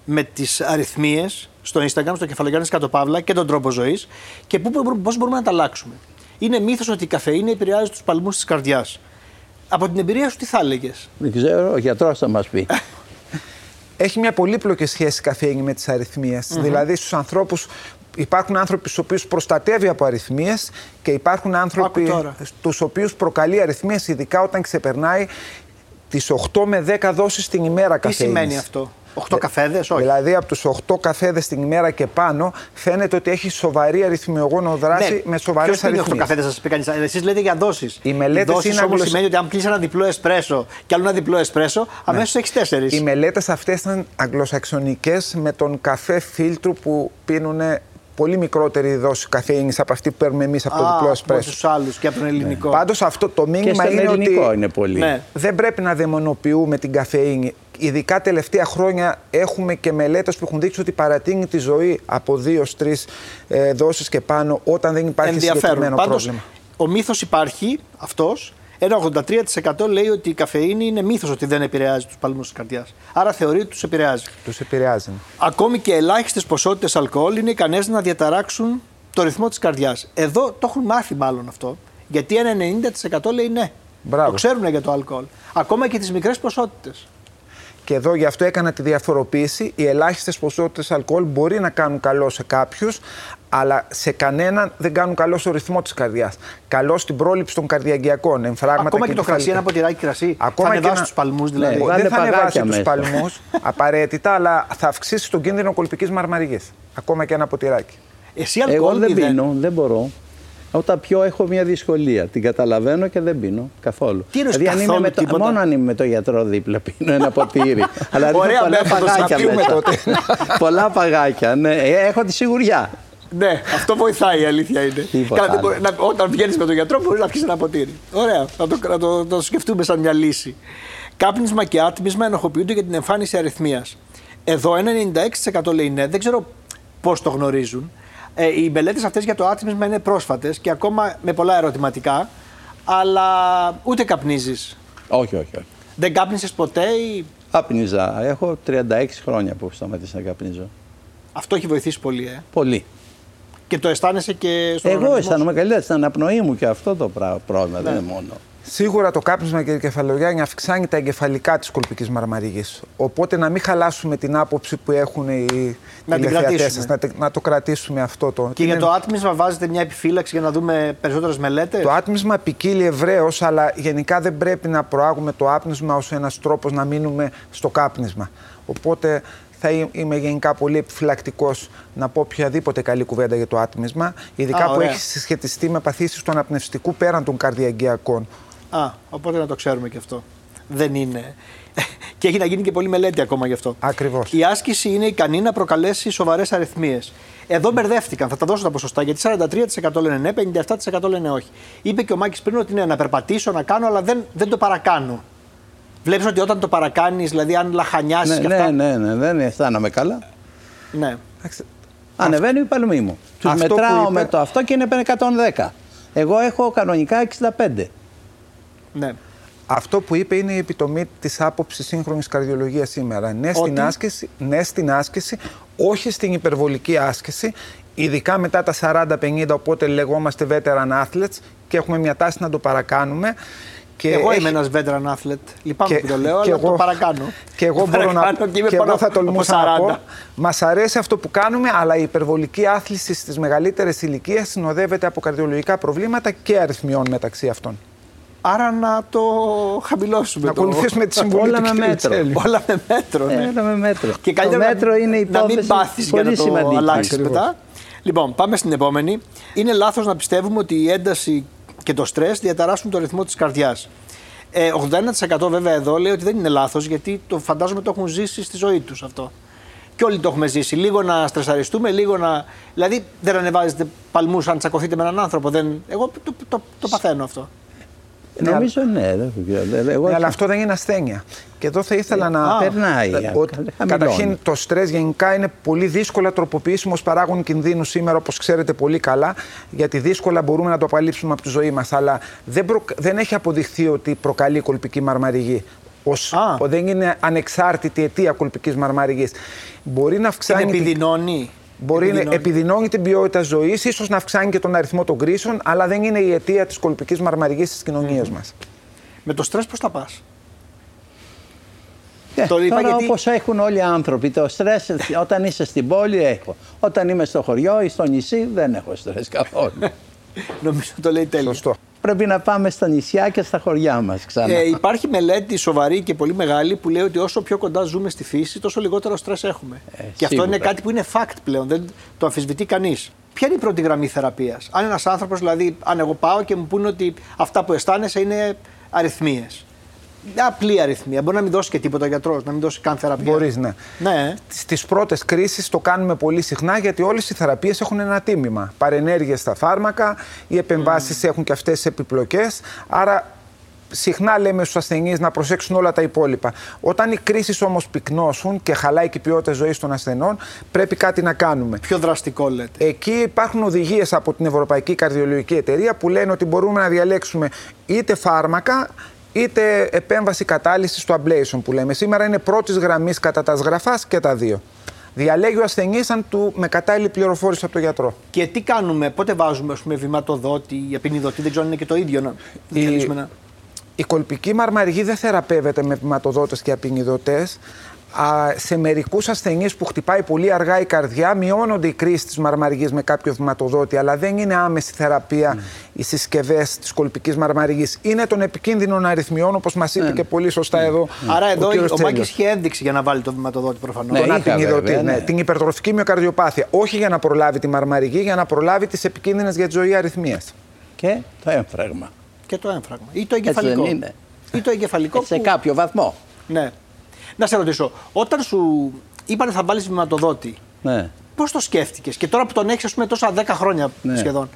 με τις αριθμίες στο Instagram, στο κεφαλογιάννη Κατοπαύλα και τον τρόπο ζωής και πώς μπορούμε να τα αλλάξουμε. Είναι μύθος ότι η καφεΐνη επηρεάζει τους παλμούς της καρδιάς. Από την εμπειρία σου, τι θα έλεγες; Δεν ξέρω, ο γιατρός θα μας πει. Έχει μια πολύπλοκη σχέση η καφέινη με τις αριθμίες. Δηλαδή στους ανθρώπους υπάρχουν άνθρωποι στους οποίους προστατεύει από αριθμίες και υπάρχουν άνθρωποι Άκου τώρα. στους οποίους προκαλεί αριθμίες ειδικά όταν ξεπερνάει τις 8 με 10 δόσεις την ημέρα Τι καφέινης. σημαίνει αυτό, 8 καφέδες, όχι. Δηλαδή από τους 8 καφέδες την ημέρα και πάνω φαίνεται ότι έχει σοβαρή αριθμιογόνο δράση με σοβαρές Ποιος Ναι. είναι 8 αριθμίες. καφέδες, σας πει κανείς. Εσείς λέτε για δόσεις. Οι μελέτες δόσεις είναι όμως αγγλοσ- σημαίνει ότι αν κλείσει ένα διπλό εσπρέσο και άλλο ένα διπλό εσπρέσο, αμέσως έχεις 4. Οι μελέτες αυτές ήταν αγγλοσαξονικές με τον καφέ φίλτρου που πίνουν πολύ μικρότερη δόση καφέινης από αυτή που παίρνουμε εμείς από το διπλό εσπρέσο. τους άλλους και από τον ελληνικό. Πάντως αυτό το και μήνυμα στον είναι ελληνικό ότι είναι πολύ. Ναι. δεν πρέπει να δαιμονοποιούμε την καφέινη. Ειδικά τελευταία χρόνια έχουμε και μελέτες που έχουν δείξει ότι παρατείνει τη ζωή από 2-3 ε, δόσεις και πάνω όταν δεν υπάρχει ενδιαφέρον. συγκεκριμένο Πάντως, πρόβλημα. ο μύθος υπάρχει αυτός. Ένα 83% λέει ότι η καφεΐνη είναι μύθος ότι δεν επηρεάζει τους παλμούς της καρδιάς. Άρα θεωρεί ότι τους επηρεάζει. Τους επηρεάζει. Ακόμη και ελάχιστες ποσότητες αλκοόλ είναι ικανές να διαταράξουν το ρυθμό της καρδιάς. Εδώ το έχουν μάθει μάλλον αυτό. Γιατί ένα 90% λέει ναι. Μπράβο. Το ξέρουν για το αλκοόλ. Ακόμα και τις μικρές ποσότητες. Και εδώ γι' αυτό έκανα τη διαφοροποίηση. Οι ελάχιστες ποσότητες αλκοόλ μπορεί να κάνουν καλό σε κάποιους, αλλά σε κανέναν δεν κάνουν καλό στο ρυθμό της καρδιάς. Καλό στην πρόληψη των καρδιαγκιακών, εμφράγματα Ακόμα και, το κρασί, ένα εγκεφαλικά. ποτηράκι κρασί. Ακόμα θα και ανεβάσει ένα- του παλμούς δηλαδή. Ναι, Ο- Βάλε δεν θα ανεβάσει παγάκια τους μέσα. παλμούς απαραίτητα, αλλά θα αυξήσει τον κίνδυνο κολπικής μαρμαριγή. Ακόμα και ένα ποτηράκι. Εσύ αλκοόλ Εγώ δεν μηδέν. πίνω, δεν μπορώ. Όταν πιω έχω μια δυσκολία. Την καταλαβαίνω και δεν πίνω καθόλου. Τι εννοείς δηλαδή, αν είμαι καθόλου με το, τίποτα; μόνο αν είμαι με το γιατρό δίπλα πίνω ένα ποτήρι. Αλλά ρίχνω Ωραία πολλά μέθοδος να παγάκια πιούμε μέσα. τότε. πολλά παγάκια, ναι. Ε, Έχω τη σιγουριά. Ναι, αυτό βοηθάει η αλήθεια είναι. Τίποτα Καλά, δεν άλλο. μπορεί- να- όταν βγαίνεις με τον γιατρό, μπορείς να πιεις ένα ποτήρι. Ωραία, να το, να, το, να το σκεφτούμε σαν μια λύση. Κάπνισμα και άτμισμα ενοχοποιούνται για την εμφάνιση αριθμίας. Εδώ ένα 96% λέει ναι, δεν ξέρω πώς το γνωρίζουν. Ε, οι μελέτες αυτές για το άτμισμα είναι πρόσφατες και ακόμα με πολλά ερωτηματικά. Αλλά ούτε καπνίζεις. Όχι, όχι, όχι. Δεν κάπνισες ποτέ ή Άπνιζα. Έχω 36 χρόνια που σταματήσα να καπνίζω. αυτό έχει βοηθήσει πολύ, ε. Πολύ. Και το αισθάνεσαι και στον Εγώ οργανισμό σου. αισθάνομαι καλύτερα στην αναπνοή μου και αυτό το πρά- πρόβλημα. Ναι. Δεν είναι μόνο. Σίγουρα το κάπνισμα και η κεφαλογιάννη αυξάνει τα εγκεφαλικά της κολπικής μαρμαριγής. Οπότε να μην χαλάσουμε την άποψη που έχουν οι Να την τηλεθεατές κρατήσουμε. σας, να, τε- να το κρατήσουμε αυτό το. Και Είναι- για το άτμισμα βάζετε μια επιφύλαξη για να δούμε περισσότερες μελέτες; Το άτμισμα ποικίλει ευρέως, αλλά γενικά δεν πρέπει να προάγουμε το άπνισμα ως ένας τρόπος να μείνουμε στο κάπνισμα. Οπότε θα εί- είμαι γενικά πολύ επιφυλακτικός να πω οποιαδήποτε καλή κουβέντα για το άτμισμα, ειδικά Α, που ωραία. έχει συσχετιστεί με παθήσεις του αναπνευστικού πέραν των καρδιαγκιακών. Α, οπότε να το ξέρουμε και αυτό. Δεν είναι. και έχει να γίνει και πολλή μελέτη ακόμα γι' αυτό. Ακριβώς. Η άσκηση είναι ικανή να προκαλέσει σοβαρές αριθμίες. Εδώ μπερδεύτηκαν. Θα τα δώσω τα ποσοστά γιατί 43% λένε ναι, 57% λένε όχι. Είπε και ο Μάκης πριν ότι ναι, να περπατήσω, να κάνω, αλλά δεν, δεν το παρακάνω. Βλέπεις ότι όταν το παρακάνεις, δηλαδή αν λαχανιάσεις Ναι, και ναι, αυτά. ναι, ναι, δεν αισθάνομαι καλά. ναι. Εντάξει, Ανεβαίνει η παλμή μου. Τους Αυτό που μετράω είπε- με το αυτό και είναι 110. Εγώ έχω κανονικά 65. Ναι. Αυτό που είπε είναι η επιτομή της άποψης σύγχρονης καρδιολογίας σήμερα. Ναι Ότι; στην, άσκηση, ναι στην άσκηση, όχι στην υπερβολική άσκηση, ειδικά μετά τα 40-50, οπότε λεγόμαστε veteran athletes και έχουμε μια τάση να το παρακάνουμε. Και εγώ έχει- είμαι ένας veteran athlete. Λυπάμαι και- που το λέω, και αλλά το εγώ- παρακάνω. Και εγώ, Το μπορώ να, παρακάνω και είμαι και πάνω εγώ θα από τολμούσα να 40. πω. Μας αρέσει αυτό που κάνουμε, αλλά η υπερβολική άθληση στις μεγαλύτερες ηλικίες συνοδεύεται από καρδιολογικά προβλήματα και αριθμιών μεταξύ αυτών. Άρα να το χαμηλώσουμε. Να το... ακολουθήσουμε τη συμβουλή Όλα του με κ. μέτρο. Βιτσέλη. Όλα με μέτρο, ναι. Έλα με μέτρο. Και το καλύτερα μέτρο να, είναι να υπόθεση μην πάθεις για πολύ να το σημαντική. αλλάξεις Ακριβώς. μετά. Λοιπόν, πάμε στην επόμενη. Είναι λάθος να πιστεύουμε ότι η ένταση και το στρες διαταράσσουν το ρυθμό της καρδιάς. Ε, 81% βέβαια εδώ λέει ότι δεν είναι λάθος γιατί το φαντάζομαι το έχουν ζήσει στη ζωή τους αυτό. Και όλοι το έχουμε ζήσει. Λίγο να στρεσαριστούμε, λίγο να. Δηλαδή δεν ανεβάζετε παλμούς αν τσακωθείτε με έναν άνθρωπο. Δεν... Εγώ το, το, το παθαίνω αυτό. Νομίζω ναι. δεν ξέρω. Δεν- Εγώ Ναι, αλλά αυτό δεν είναι ασθένεια. Και εδώ θα ήθελα να. α, περνάει, Ε, α, ότι χαμηλώνει. καταρχήν το στρες γενικά είναι πολύ δύσκολα τροποποιήσιμος παράγον κινδύνους σήμερα, όπως ξέρετε πολύ καλά, γιατί δύσκολα μπορούμε να το απαλείψουμε από τη ζωή μας. Αλλά δεν, προ- δεν έχει αποδειχθεί ότι προκαλεί κολπική μαρμαριγή. Ως, Α. δεν είναι ανεξάρτητη αιτία κολπικής μαρμαριγής. Μπορεί να Την αυξάνει. την- επιδεινώνει; Μπορεί να Επιδεινώνει. επιδεινώνει την ποιότητα ζωής, ίσως να αυξάνει και τον αριθμό των κρίσεων, αλλά δεν είναι η αιτία της κολπικής μαρμαριγή στι κοινωνίε μας. Με το στρες πώς θα πας; Ε, Το είπα τώρα γιατί- όπως έχουν όλοι οι άνθρωποι, το στρες όταν είσαι στην πόλη έχω. Όταν είμαι στο χωριό ή στο νησί δεν έχω στρες καθόλου. Νομίζω το λέει τέλειος. Σωστό. Πρέπει να πάμε στα νησιά και στα χωριά μας ξανά. Ε, υπάρχει μελέτη σοβαρή και πολύ μεγάλη που λέει ότι όσο πιο κοντά ζούμε στη φύση, τόσο λιγότερο στρες έχουμε. Ε, και αυτό σίγουρα. είναι κάτι που είναι fact πλέον, δεν το αμφισβητεί κανείς. Ποια είναι η πρώτη γραμμή θεραπείας, Αν ένας άνθρωπος, δηλαδή, αν εγώ πάω και μου πούνε ότι αυτά που αισθάνεσαι είναι αριθμίες. Μια απλή αριθμία. Μπορεί να μην δώσει και τίποτα ο γιατρός, να μην δώσει καν θεραπεία. Μπορείς, ναι. Ναι. Στις πρώτες κρίσεις το κάνουμε πολύ συχνά γιατί όλες οι θεραπείες έχουν ένα τίμημα. Παρενέργειες στα φάρμακα, οι επεμβάσεις έχουν και αυτές τις επιπλοκές. Άρα συχνά λέμε στους ασθενείς να προσέξουν όλα τα υπόλοιπα. Όταν οι κρίσεις όμως πυκνώσουν και χαλάει και η ποιότητα ζωής των ασθενών, πρέπει κάτι να κάνουμε. Πιο δραστικό λέτε. Εκεί υπάρχουν οδηγίες από την Ευρωπαϊκή Καρδιολογική Εταιρεία που λένε ότι μπορούμε να διαλέξουμε είτε φάρμακα είτε επέμβαση κατάλυσης στο ablation που λέμε. Σήμερα είναι πρώτης γραμμής κατά τα σγραφάς και τα δύο. Διαλέγει ο ασθενής αν του με κατάλληλη πληροφόρηση από τον γιατρό. Και τι κάνουμε, πότε βάζουμε ας πούμε, βηματοδότη, απεινιδωτή, δεν ξέρω αν είναι και το ίδιο να Η- διαλύσουμε ένα. Η κολπική μαρμαργή δεν θεραπεύεται με βηματοδότες και απεινιδωτές. Α, σε μερικούς ασθενείς που χτυπάει πολύ αργά η καρδιά, μειώνονται οι κρίσεις της μαρμαργή με κάποιο βηματοδότη, αλλά δεν είναι άμεση θεραπεία οι συσκευές της κολπικής μαρμαργή. Είναι των επικίνδυνων αριθμιών, όπως μας είπε και πολύ σωστά εδώ. Άρα εδώ ο, κύριος ο Μάκης Τσέλιος. είχε ένδειξη για να βάλει το βηματοδότη προφανώς. Ναι, Τον είχα, απεινιδωτή, βέβαια, ναι. ναι. Την υπερτροφική μυοκαρδιοπάθεια. Όχι για να προλάβει τη μαρμαριγή, για να προλάβει τις επικίνδυνες για τη ζωή αριθμίες. και το έμφραγμα. Και το έμφραγμα. Ή το Έτσι εγκεφαλικό. δεν είναι. Ή το εγκεφαλικό. Σε που- κάποιο βαθμό. Ναι. Να σε ρωτήσω, όταν σου είπανε θα βάλεις βηματοδότη, Ναι. πώς το σκέφτηκες; Και τώρα που τον έχεις, ας πούμε, τόσα 10 χρόνια Ναι. σχεδόν.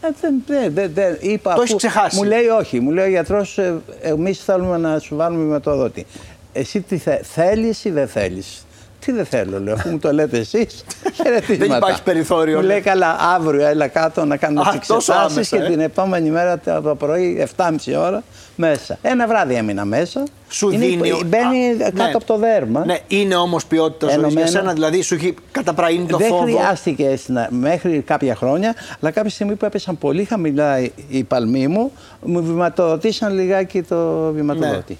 Ε, δεν, δεν, δεν, δεν, είπα, Το έχεις αφού- ξεχάσει. Μου λέει όχι. Μου λέει ο γιατρός, ε, εμείς θέλουμε να σου βάλουμε μετοδότη. Εσύ τι θε, θέλεις ή δεν θέλεις; Τι δεν θέλω, λέω, αφού μου το λέτε εσείς, χαιρετίσματα. Δεν υπάρχει περιθώριο, Μου ναι. λέει καλά, αύριο έλα κάτω να κάνουμε Α, τις τόσο εξετάσεις άμεσα, και ε. την επόμενη μέρα το το πρωί, 7.30 ώρα, μέσα. Ένα βράδυ έμεινα μέσα. Σου Είναι- δίνει. ο- Μπαίνει Α, κάτω ναι. από το δέρμα. Ναι, είναι όμως ποιότητα ζωής για Ενωμένο. σένα, δηλαδή σου έχει καταπραίνει το δεν φόβο. χρειάστηκες στην- μέχρι κάποια χρόνια, αλλά κάποια στιγμή που έπεσαν πολύ χαμηλά οι- οι παλμοί μου, μου βηματοδοτήσαν λιγάκι το βηματοδότη. Ε,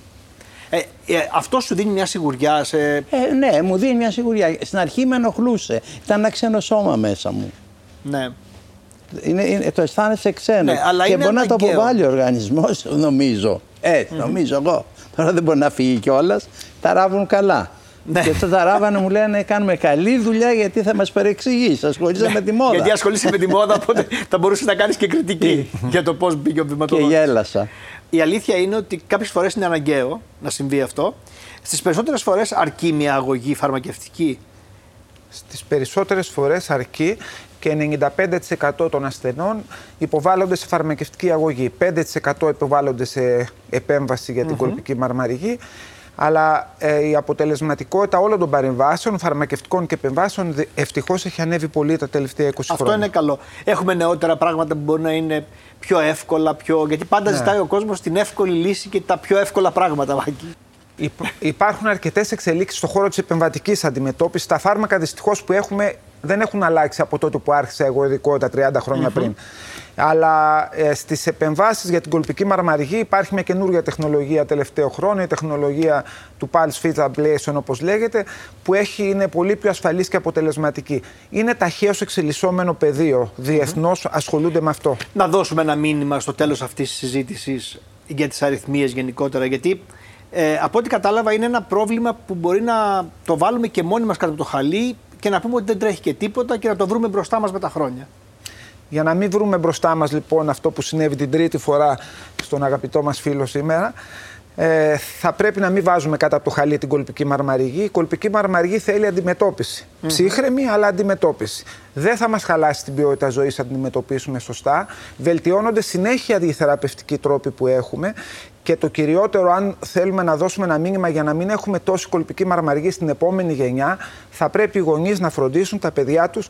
ε, αυτό σου δίνει μια σιγουριά σε. Ε, ναι, μου δίνει μια σιγουριά. Στην αρχή με ενοχλούσε. Ήταν ένα ξένο σώμα μέσα μου. Ναι. Είναι, είναι, το αισθάνεσαι ξένο. Ναι, αλλά και είναι μπορεί να το αναγκαίο. αποβάλει ο οργανισμός, νομίζω. Ε, νομίζω εγώ. Τώρα δεν μπορεί να φύγει κιόλας. Τα ράβουν καλά. Ναι. Και όταν τα ράβανε μου λένε κάνουμε καλή δουλειά γιατί θα μας παρεξηγήσει. Ασχολείσαι με τη μόδα. Γιατί ασχολείσαι με τη μόδα, οπότε θα μπορούσες να κάνεις και κριτική για το πώς μπήκε ο Και βηματοδότης. γέλασα. Η αλήθεια είναι ότι κάποιες φορές είναι αναγκαίο να συμβεί αυτό. Στις περισσότερες φορές αρκεί μια αγωγή φαρμακευτική. Στις περισσότερες φορές αρκεί και 95% των ασθενών υποβάλλονται σε φαρμακευτική αγωγή. 5% υποβάλλονται σε επέμβαση για την κολπική μαρμαριγή. Αλλά ε, η αποτελεσματικότητα όλων των παρεμβάσεων, φαρμακευτικών και επεμβάσεων, ευτυχώς έχει ανέβει πολύ τα τελευταία 20 Αυτό χρόνια. είναι καλό. Έχουμε νεότερα πράγματα που μπορεί να είναι πιο εύκολα, πιο. Γιατί πάντα Ναι. ζητάει ο κόσμος την εύκολη λύση και τα πιο εύκολα πράγματα, Βάκη. Υπ- Υπάρχουν αρκετές εξελίξεις στον χώρο της επεμβατικής αντιμετώπισης. Τα φάρμακα δυστυχώς που έχουμε δεν έχουν αλλάξει από τότε που άρχισε η αγωγικότητα 30 χρονια πριν. Αλλά ε, στις επεμβάσεις για την κολπική μαρμαριγή υπάρχει μια καινούργια τεχνολογία τελευταίο χρόνο, η τεχνολογία του Pulse Field Ablation όπως λέγεται, που έχει, είναι πολύ πιο ασφαλής και αποτελεσματική. Είναι ταχαίω εξελισσόμενο πεδίο. Διεθνώς ασχολούνται με αυτό. Να δώσουμε ένα μήνυμα στο τέλος αυτής της συζήτησης για τις αριθμίες γενικότερα. Γιατί ε, από ό,τι κατάλαβα είναι ένα πρόβλημα που μπορεί να το βάλουμε και μόνοι μας κάτω από το χαλί και να πούμε ότι δεν τρέχει και τίποτα και να το βρούμε μπροστά μας με τα χρόνια. Για να μην βρούμε μπροστά μας λοιπόν αυτό που συνέβη την τρίτη φορά στον αγαπητό μας φίλο σήμερα, ε, θα πρέπει να μην βάζουμε κάτω από το χαλί την κολπική μαρμαριγή. Η κολπική μαρμαριγή θέλει αντιμετώπιση. Ψύχρεμη, αλλά αντιμετώπιση. Δεν θα μας χαλάσει την ποιότητα ζωής αν την αντιμετωπίσουμε σωστά. Βελτιώνονται συνέχεια οι θεραπευτικοί τρόποι που έχουμε και το κυριότερο, αν θέλουμε να δώσουμε ένα μήνυμα για να μην έχουμε τόση κολπική μαρμαριγή στην επόμενη γενιά, θα πρέπει οι γονείς να φροντίσουν τα παιδιά τους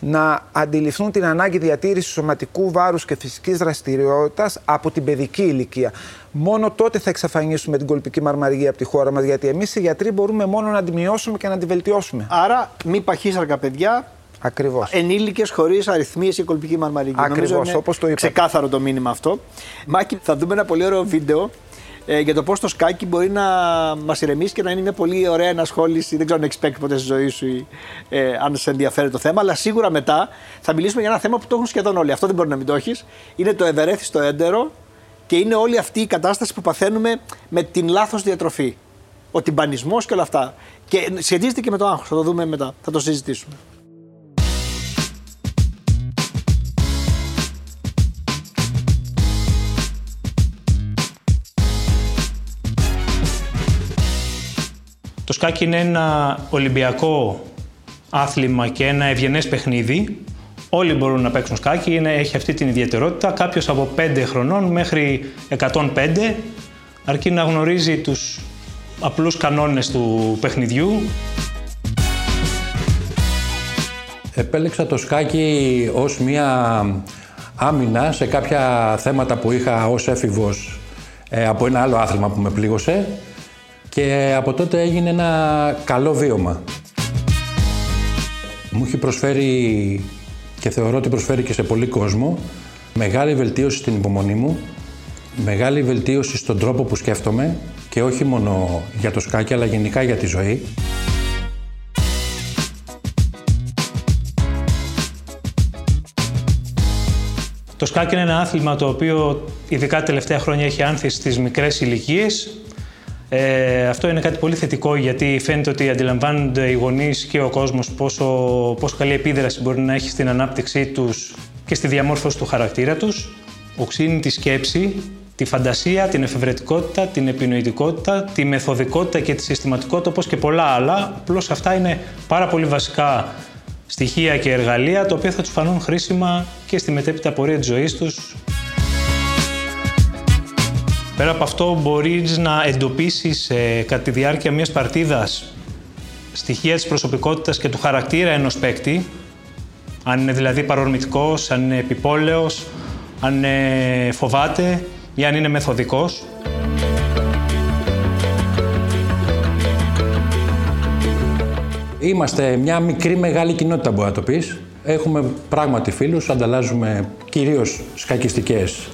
να αντιληφθούν την ανάγκη διατήρησης σωματικού βάρους και φυσικής δραστηριότητας από την παιδική ηλικία. Μόνο τότε θα εξαφανίσουμε την κολπική μαρμαριγή από τη χώρα μας, γιατί εμείς οι γιατροί μπορούμε μόνο να τη μειώσουμε και να τη βελτιώσουμε. Άρα, μη παχύσαρκα παιδιά, Ακριβώς. ενήλικες χωρίς αριθμίες και κολπική μαρμαρική. Ακριβώς, Νομίζω είναι όπως το είπατε. Ξεκάθαρο το μήνυμα αυτό. Μάκη, θα δούμε ένα πολύ ωραίο βίντεο ε, για το πώς το σκάκι μπορεί να μας ηρεμήσει και να είναι μια πολύ ωραία ενασχόληση. Δεν ξέρω αν έχει παίξει ποτέ στη ζωή σου ή ε, αν σε ενδιαφέρει το θέμα, αλλά σίγουρα μετά θα μιλήσουμε για ένα θέμα που το έχουν σχεδόν όλοι. Αυτό δεν μπορεί να μην το έχεις. Είναι το ευερέθιστο έντερο και είναι όλη αυτή η κατάσταση που παθαίνουμε με την λάθος διατροφή. Ο τυμπανισμός και όλα αυτά. Και σχετίζεται και με το άγχος. Θα το δούμε μετά. Θα το συζητήσουμε. Το σκάκι είναι ένα ολυμπιακό άθλημα και ένα ευγενές παιχνίδι. Όλοι μπορούν να παίξουν σκάκι, είναι, έχει αυτή την ιδιαιτερότητα. Κάποιος από 5 χρονών μέχρι 105 αρκεί να γνωρίζει τους απλούς κανόνες του παιχνιδιού. Επέλεξα το σκάκι ως μία άμυνα σε κάποια θέματα που είχα ως έφηβος ε, από ένα άλλο άθλημα που με πλήγωσε και από τότε έγινε ένα καλό βίωμα. Μου έχει προσφέρει και θεωρώ ότι προσφέρει και σε πολύ κόσμο μεγάλη βελτίωση στην υπομονή μου, μεγάλη βελτίωση στον τρόπο που σκέφτομαι και όχι μόνο για το σκάκι αλλά γενικά για τη ζωή. Το σκάκι είναι ένα άθλημα το οποίο ειδικά τα τελευταία χρόνια έχει άνθηση στις μικρές ηλικίες. Ε, αυτό είναι κάτι πολύ θετικό γιατί φαίνεται ότι αντιλαμβάνονται οι γονείς και ο κόσμος πόσο, πόσο καλή επίδραση μπορεί να έχει στην ανάπτυξή τους και στη διαμόρφωση του χαρακτήρα τους, οξύνει τη σκέψη, τη φαντασία, την εφευρετικότητα, την επινοητικότητα, τη μεθοδικότητα και τη συστηματικότητα όπως και πολλά άλλα. Απλώς αυτά είναι πάρα πολύ βασικά στοιχεία και εργαλεία τα οποία θα τους φανούν χρήσιμα και στη μετέπειτα πορεία της ζωής τους. Πέρα από αυτό μπορείς να εντοπίσεις ε, κατά τη διάρκεια μιας παρτίδας στοιχεία της προσωπικότητας και του χαρακτήρα ενός παίκτη, αν είναι δηλαδή παρορμητικός, αν είναι επιπόλαιος, αν φοβάται ή αν είναι μεθοδικός. Είμαστε μια μικρή μεγάλη κοινότητα μπορεί να το πεις. Έχουμε πράγματι φίλους, ανταλλάζουμε κυρίως σκακιστικές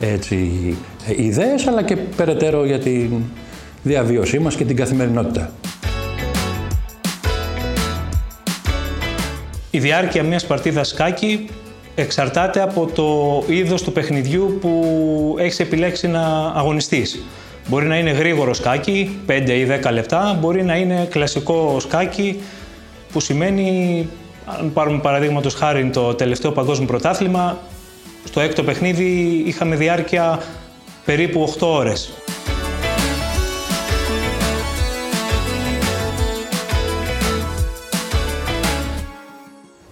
έτσι, ιδέες, αλλά και περαιτέρω για τη διαβίωσή μας και την καθημερινότητα. Η διάρκεια μιας παρτίδας σκάκι εξαρτάται από το είδος του παιχνιδιού που έχεις επιλέξει να αγωνιστείς. Μπορεί να είναι γρήγορο σκάκι, 5 ή 10 λεπτά, μπορεί να είναι κλασικό σκάκι που σημαίνει, αν πάρουμε παραδείγματος χάρη το τελευταίο παγκόσμιο πρωτάθλημα, στο έκτο παιχνίδι είχαμε διάρκεια περίπου 8 ώρες.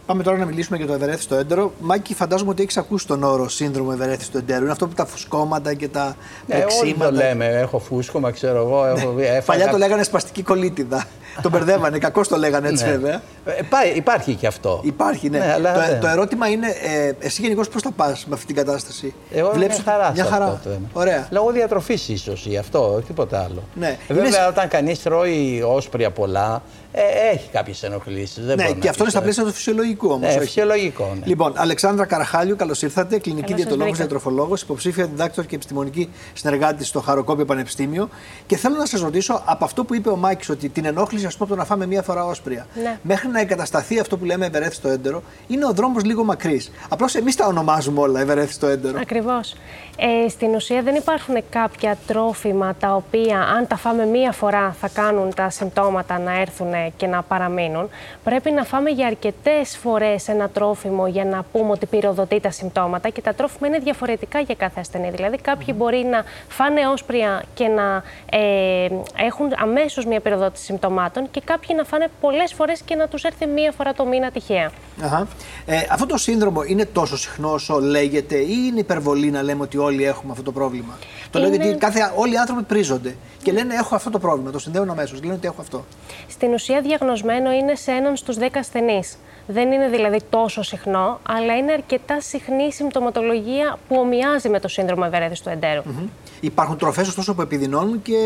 Πάμε τώρα να μιλήσουμε για το ευερέθιστο έντερο. Μάκη, φαντάζομαι ότι έχεις ακούσει τον όρο σύνδρομο ευερέθιστο εντέρου. Είναι αυτό που τα φουσκώματα και τα ε, Όλοι το λέμε. Έχω φούσκωμα, ξέρω εγώ. Έχω... Ναι. Παλιά το λέγανε σπαστική κολίτιδα. τον μπερδεύανε. Κακώς το λέγανε έτσι, ναι. βέβαια. Ε, υπάρχει και αυτό. Υπάρχει, ναι. ναι αλλά, το, το, ερώτημα είναι, ε, εσύ γενικώς πώς θα πας με αυτή την κατάσταση; Εγώ Βλέπεις... μια χαρά. Μια χαρά. Αυτό Ωραία. Λόγω διατροφής ίσως ή αυτό, τίποτα άλλο. Ναι. Ε, βέβαια, είναι... όταν κανείς τρώει όσπρια πολλά, ε, έχει κάποιες ενοχλήσεις. Ναι, και αυτό είναι στα πλαίσια του φυσιολογικού όμως. Ναι, φυσιολογικό. Ναι. Λοιπόν, Αλεξάνδρα Καραχάλιου, καλώς ήρθατε. Κλινική διατολόγο, διατροφολόγο, υποψήφια διδάκτορ και επιστημονική συνεργάτη στο Χαροκόπιο Πανεπιστήμιο. Και θέλω να σας ρωτήσω από αυτό που είπε ο Μάκης, ότι την ενόχληση, ας πούμε, το να φάμε μία φορά όσπρια, ναι. μέχρι να εγκατασταθεί αυτό που λέμε ευερέθιστο έντερο, είναι ο δρόμος λίγο μακρύς. Απλώς εμείς τα ονομάζουμε όλα ευερέθιστο έντερο. Ακριβώς. Ε, στην ουσία δεν υπάρχουν κάποια τρόφιμα τα οποία, αν τα φάμε μία φορά, θα κάνουν τα συμπτώματα να έρθουν και να παραμείνουν. Πρέπει να φάμε για αρκετές φορές ένα τρόφιμο για να πούμε ότι πυροδοτεί τα συμπτώματα και τα τρόφιμα είναι διαφορετικά για κάθε ασθενή. Δηλαδή, μπορεί να φάνε όσπρια και να ε, έχουν αμέσως μια πυροδότηση συμπτωμάτων και κάποιοι να φάνε πολλές φορές και να τους έρθει μία φορά το μήνα τυχαία. Αχα. Ε, αυτό το σύνδρομο είναι τόσο συχνό όσο λέγεται, ή είναι υπερβολή να λέμε ότι όλοι έχουμε αυτό το πρόβλημα; Το λέω γιατί κάθε, όλοι οι άνθρωποι πρίζονται και λένε έχω αυτό το πρόβλημα. Το συνδέουν αμέσως. Λένε ότι έχω αυτό. Στην ουσία, διαγνωσμένο είναι σε έναν στους 10 ασθενείς. Δεν είναι δηλαδή τόσο συχνό, αλλά είναι αρκετά συχνή η συμπτωματολογία που ομοιάζει με το σύνδρομο ευερέθηση του εντέρου. Mm-hmm. Υπάρχουν τροφές ωστόσο που επιδεινώνουν και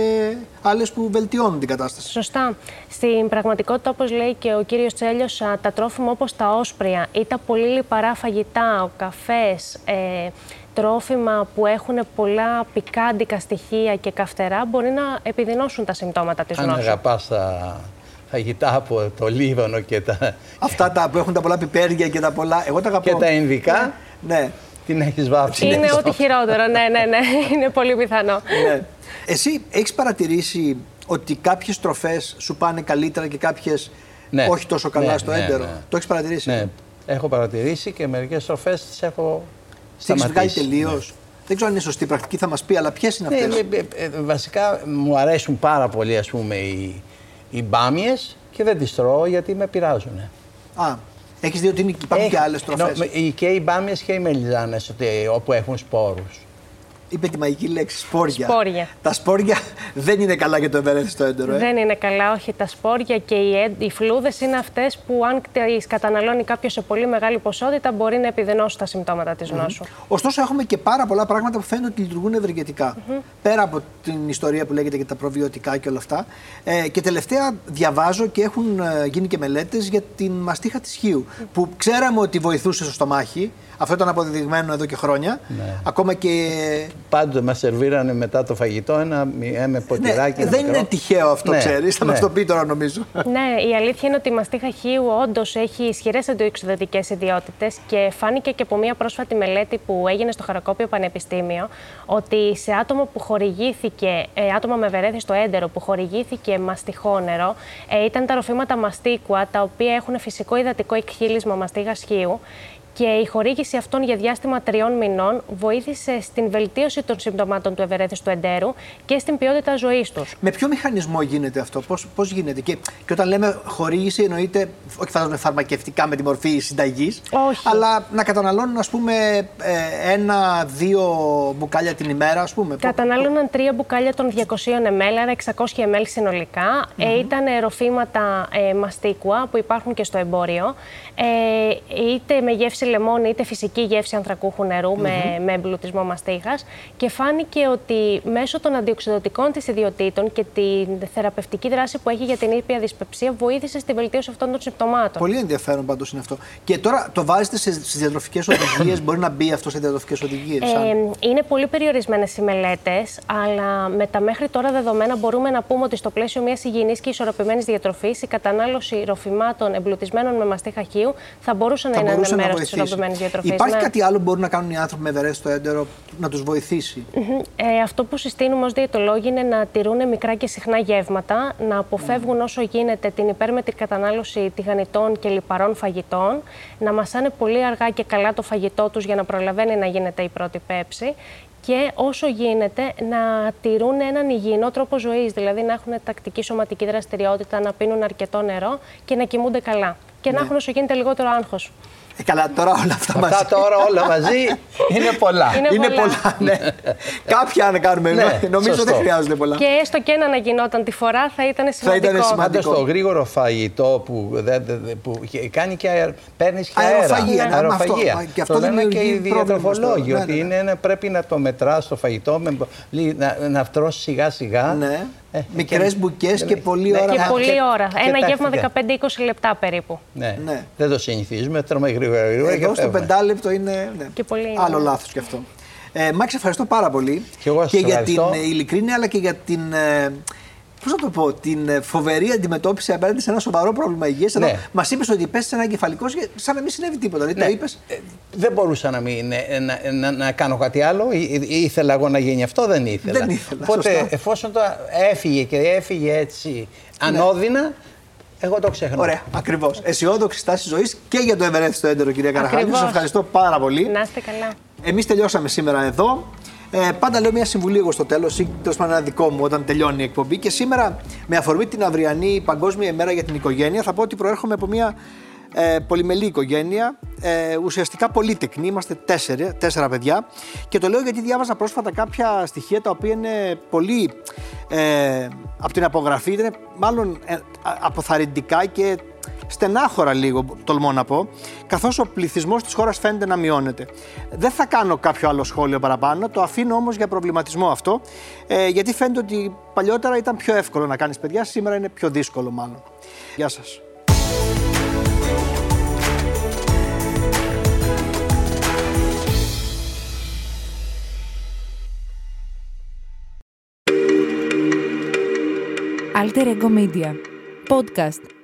άλλες που βελτιώνουν την κατάσταση. Σωστά. Στην πραγματικότητα, όπως λέει και ο κύριος Τσέλιος, τα τρόφιμα όπως τα όσπρια ή τα πολύ λιπαρά φαγητά, ο καφές, ε, τρόφιμα που έχουν πολλά πικάντικα στοιχεία και καυτερά μπορεί να επιδεινώσουν τα συμπτώματα της νόσου. Αν αγαπάς τα φαγητά από το Λίβανο και τα... Αυτά τα που έχουν τα πολλά πιπέρια και τα πολλά... Εγώ τα αγαπώ. Και τα Ινδικά; Ναι. Την έχεις βάψει. Είναι ό,τι χειρότερο, ναι, ναι, ναι. Είναι πολύ πιθανό. Ναι. Εσύ έχεις παρατηρήσει ότι κάποιες τροφές σου πάνε καλύτερα και κάποιες ναι. όχι τόσο καλά ναι, στο ναι, έντερο; Το έχεις παρατηρήσει; Ναι. Έχω παρατηρήσει και μερικές τροφές τις έχω τι έχεις βγάλει τελείως; Ναι. Δεν ξέρω αν είναι σωστή η πρακτική, θα μας πει, αλλά ποιες είναι αυτές; Ναι, ε, ε, βασικά μου αρέσουν πάρα πολύ ας πούμε, οι, οι μπάμιε και δεν τις τρώω γιατί με πειράζουν. Α, έχεις δει ότι υπάρχουν και άλλες τροφές. Και οι μπάμιε και οι μελιζάνες όπου έχουν σπόρους είπε τη μαγική λέξη σπόρια. σπόρια. Τα σπόρια δεν είναι καλά για το ευερέθιστο έντερο. Ε; Δεν είναι καλά, όχι. Τα σπόρια και οι, οι φλούδες είναι αυτές που, αν τι καταναλώνει κάποιος σε πολύ μεγάλη ποσότητα, μπορεί να επιδεινώσουν τα συμπτώματα της νόσου. Ωστόσο, έχουμε και πάρα πολλά πράγματα που φαίνεται ότι λειτουργούν ευεργετικά. Πέρα από την ιστορία που λέγεται για τα προβιωτικά και όλα αυτά. Ε, και τελευταία διαβάζω και έχουν ε, γίνει και μελέτες για την μαστίχα της χείου. Που ξέραμε ότι βοηθούσε στο στομάχι. Αυτό ήταν αποδεδειγμένο εδώ και χρόνια. Ναι. Ακόμα και πάντοτε μας σερβίρανε μετά το φαγητό ένα, ένα ποτηράκι. Ναι, δεν είναι τυχαίο αυτό, ναι, ξέρεις. Θα ναι. μας το πει τώρα, νομίζω. Ναι, η αλήθεια είναι ότι η μαστίχα χείου όντως έχει ισχυρές αντιοξυδοτικές ιδιότητες και φάνηκε και από μια πρόσφατη μελέτη που έγινε στο Χαρακόπιο Πανεπιστήμιο ότι σε άτομα που χορηγήθηκε, ε, άτομα με στο έντερο που χορηγήθηκε μαστιχόνερο, ε, ήταν τα ροφήματα μαστίκουα τα οποία έχουν φυσικό υδατικό εκχύλισμα μαστίγας χείου και η χορήγηση αυτών για διάστημα τριών μηνών βοήθησε στην βελτίωση των συμπτωμάτων του ευερέθου του εντέρου και στην ποιότητα ζωής τους. Με ποιο μηχανισμό γίνεται αυτό, πώς πώς γίνεται; Και, και όταν λέμε χορήγηση, εννοείται όχι φαντάζομαι φαρμακευτικά με τη μορφή συνταγής, αλλά να καταναλώνουν, ας πούμε, ε, ένα-δύο μπουκάλια την ημέρα, ας πούμε. Κατανάλωναν τρία μπουκάλια των 200 ml, άρα 600 ml συνολικά. Mm-hmm. Ε, ήταν ροφήματα ε, μαστίκουα που υπάρχουν και στο εμπόριο. Ε, είτε με γεύση λεμόνι, είτε φυσική γεύση ανθρακούχου νερού με, με εμπλουτισμό μαστίχα. Και φάνηκε ότι μέσω των αντιοξυδοτικών της ιδιωτήτων και τη θεραπευτική δράση που έχει για την ήπια δυσπεψία βοήθησε στη βελτίωση αυτών των συμπτωμάτων. Πολύ ενδιαφέρον πάντως είναι αυτό. Και τώρα το βάζετε στις διατροφικές οδηγίες, μπορεί να μπει αυτό σε διατροφικές οδηγίες. Ε, είναι πολύ περιορισμένες οι μελέτες, αλλά με τα μέχρι τώρα δεδομένα μπορούμε να πούμε ότι στο πλαίσιο μιας υγιεινής και ισορροπημένης διατροφής η κατανάλωση ροφημάτων εμπλουτισμένων με μαστίχα χείου θα μπορούσε να θα είναι ένα μέρο τη ισορροπημένη διατροφή. Υπάρχει ναι. κάτι άλλο που μπορούν να κάνουν οι άνθρωποι με ευερέθητο έντερο να τους βοηθήσει; Ε, αυτό που συστήνουμε ως διαιτολόγοι είναι να τηρούν μικρά και συχνά γεύματα, να αποφεύγουν όσο γίνεται την υπέρμετρη κατανάλωση τηγανιτών και λιπαρών φαγητών, να μασάνε πολύ αργά και καλά το φαγητό τους για να προλαβαίνει να γίνεται η πρώτη πέψη και όσο γίνεται να τηρούν έναν υγιεινό τρόπο ζωής, δηλαδή να έχουν τακτική σωματική δραστηριότητα, να πίνουν αρκετό νερό και να κοιμούνται καλά. Και ναι. να έχουν όσο γίνεται λιγότερο άγχος. Ε, καλά, τώρα όλα αυτά, μαζί. Αυτά τώρα όλα μαζί είναι πολλά. Είναι, είναι πολλά. ναι. Κάποια να κάνουμε. Ναι, νομίζω σωστό. δεν χρειάζονται πολλά. Και έστω και να γινόταν τη φορά θα ήταν σημαντικό. Θα ήταν σημαντικό. το γρήγορο φαγητό που, που κάνει και παίρνεις και αέρα. Αεροφαγία. Ναι. Αεροφαγία. Αυτό, και αυτό το λένε και οι διατροφολόγοι. Ότι είναι, πρέπει να το μετράς το φαγητό, να, να φτρώσει σιγά σιγά. Ναι. Ε, Μικρές μπουκές και πολλή ώρα. Και πολλή ώρα. Ένα γεύμα 15-20 λεπτά περίπου. Ναι. ναι. Δεν το συνηθίζουμε. Τρώμε γρήγορα γρήγορα. Εδώ στο πεντάλεπτο είναι. Ναι. Και πολύ Άλλο λάθος κι αυτό. Ε, Μάξ, ευχαριστώ πάρα πολύ. Και, εγώ και για την ειλικρίνεια αλλά και για την. Ε, Πώς να το πω, την ε, φοβερή αντιμετώπιση απέναντι σε ένα σοβαρό πρόβλημα υγείας. Ναι. Εδώ μας είπες ότι πέσει ένα εγκεφαλικό σαν να μην συνέβη τίποτα. Δηλαδή, ναι. το είπες... Ε, δεν μπορούσα να, μην, ε, να, να, να, κάνω κάτι άλλο. ήθελα εγώ να γίνει αυτό, δεν ήθελα. Δεν ήθελα. Οπότε, σωστά. εφόσον το έφυγε και έφυγε έτσι ανώδυνα. Ναι. Εγώ το ξεχνώ. Ωραία, ακριβώς. Αισιόδοξη στάση ζωής και για το ευερέθητο έντερο, κυρία Καραχάλη. Σας ευχαριστώ πάρα πολύ. Να είστε καλά. Εμείς τελειώσαμε σήμερα εδώ. Ε, πάντα λέω μια συμβουλή εγώ στο τέλος, ή τέλος πάντων ένα δικό μου όταν τελειώνει η εκπομπή. Και σήμερα, με αφορμή την αυριανή Παγκόσμια ημέρα για την οικογένεια, θα πω ότι προέρχομαι από μια ε, πολυμελή οικογένεια, ε, ουσιαστικά πολύτεκνη. Είμαστε τέσσερα, τέσσερα παιδιά. Και το λέω γιατί διάβαζα πρόσφατα κάποια στοιχεία τα οποία είναι πολύ ε, από την απογραφή, ήταν μάλλον ε, αποθαρρυντικά και στενάχωρα λίγο, τολμώ να πω, καθώς ο πληθυσμός της χώρας φαίνεται να μειώνεται. Δεν θα κάνω κάποιο άλλο σχόλιο παραπάνω, το αφήνω όμως για προβληματισμό αυτό, ε, γιατί φαίνεται ότι παλιότερα ήταν πιο εύκολο να κάνεις παιδιά, σήμερα είναι πιο δύσκολο μάλλον. Γεια σας. Alter Ego Media. Podcast